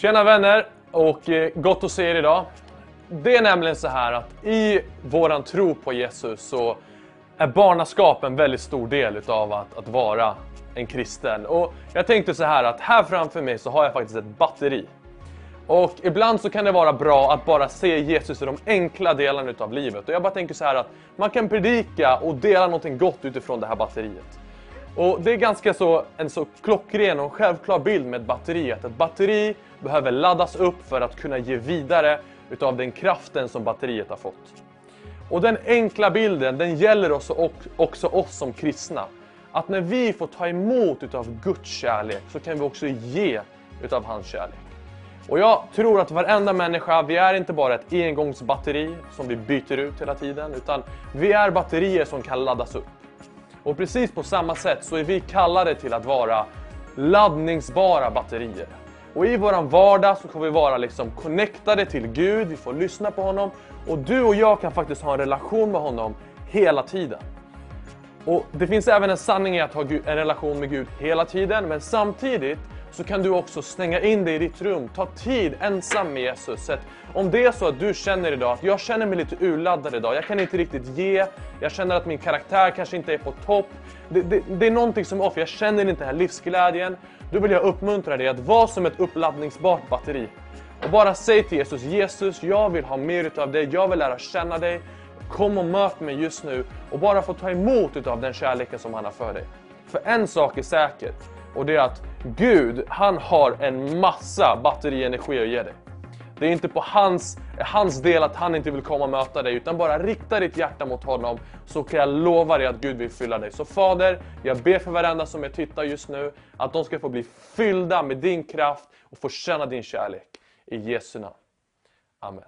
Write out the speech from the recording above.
Tjena vänner och eh, gott att se er idag. Det är nämligen så här att i våran tro på Jesus så är barnaskap en väldigt stor del utav att, att vara en kristen. Och jag tänkte så här att här framför mig så har jag faktiskt ett batteri. Och ibland så kan det vara bra att bara se Jesus i de enkla delarna utav livet. Och jag bara tänker så här att man kan predika och dela någonting gott utifrån det här batteriet. Och det är ganska så en så klockren och självklar bild med ett batteri. Att ett batteri behöver laddas upp för att kunna ge vidare utav den kraften som batteriet har fått. Och den enkla bilden, den gäller också, också oss som kristna. Att när vi får ta emot utav Guds kärlek så kan vi också ge utav hans kärlek. Och jag tror att varenda människa, vi är inte bara ett engångsbatteri som vi byter ut hela tiden, utan vi är batterier som kan laddas upp. Och precis på samma sätt så är vi kallade till att vara laddningsbara batterier. Och i våran vardag så kommer vi vara liksom connectade till Gud, vi får lyssna på honom och du och jag kan faktiskt ha en relation med honom hela tiden. Och Det finns även en sanning i att ha en relation med Gud hela tiden, men samtidigt så kan du också stänga in dig i ditt rum, ta tid ensam med Jesus. Så om det är så att du känner idag att jag känner mig lite urladdad idag, jag kan inte riktigt ge, jag känner att min karaktär kanske inte är på topp. Det, det, det är någonting som är off, jag känner inte den här livsglädjen. Då vill jag uppmuntra dig att vara som ett uppladdningsbart batteri. Och bara säg till Jesus, Jesus jag vill ha mer utav dig, jag vill lära känna dig. Kom och möt mig just nu och bara få ta emot utav den kärleken som han har för dig. För en sak är säker, och det är att Gud, han har en massa batterienergi att ge dig. Det är inte på hans, hans del att han inte vill komma och möta dig, utan bara rikta ditt hjärta mot honom så kan jag lova dig att Gud vill fylla dig. Så Fader, jag ber för varenda som jag tittar just nu, att de ska få bli fyllda med din kraft och få känna din kärlek. I Jesu namn. Amen.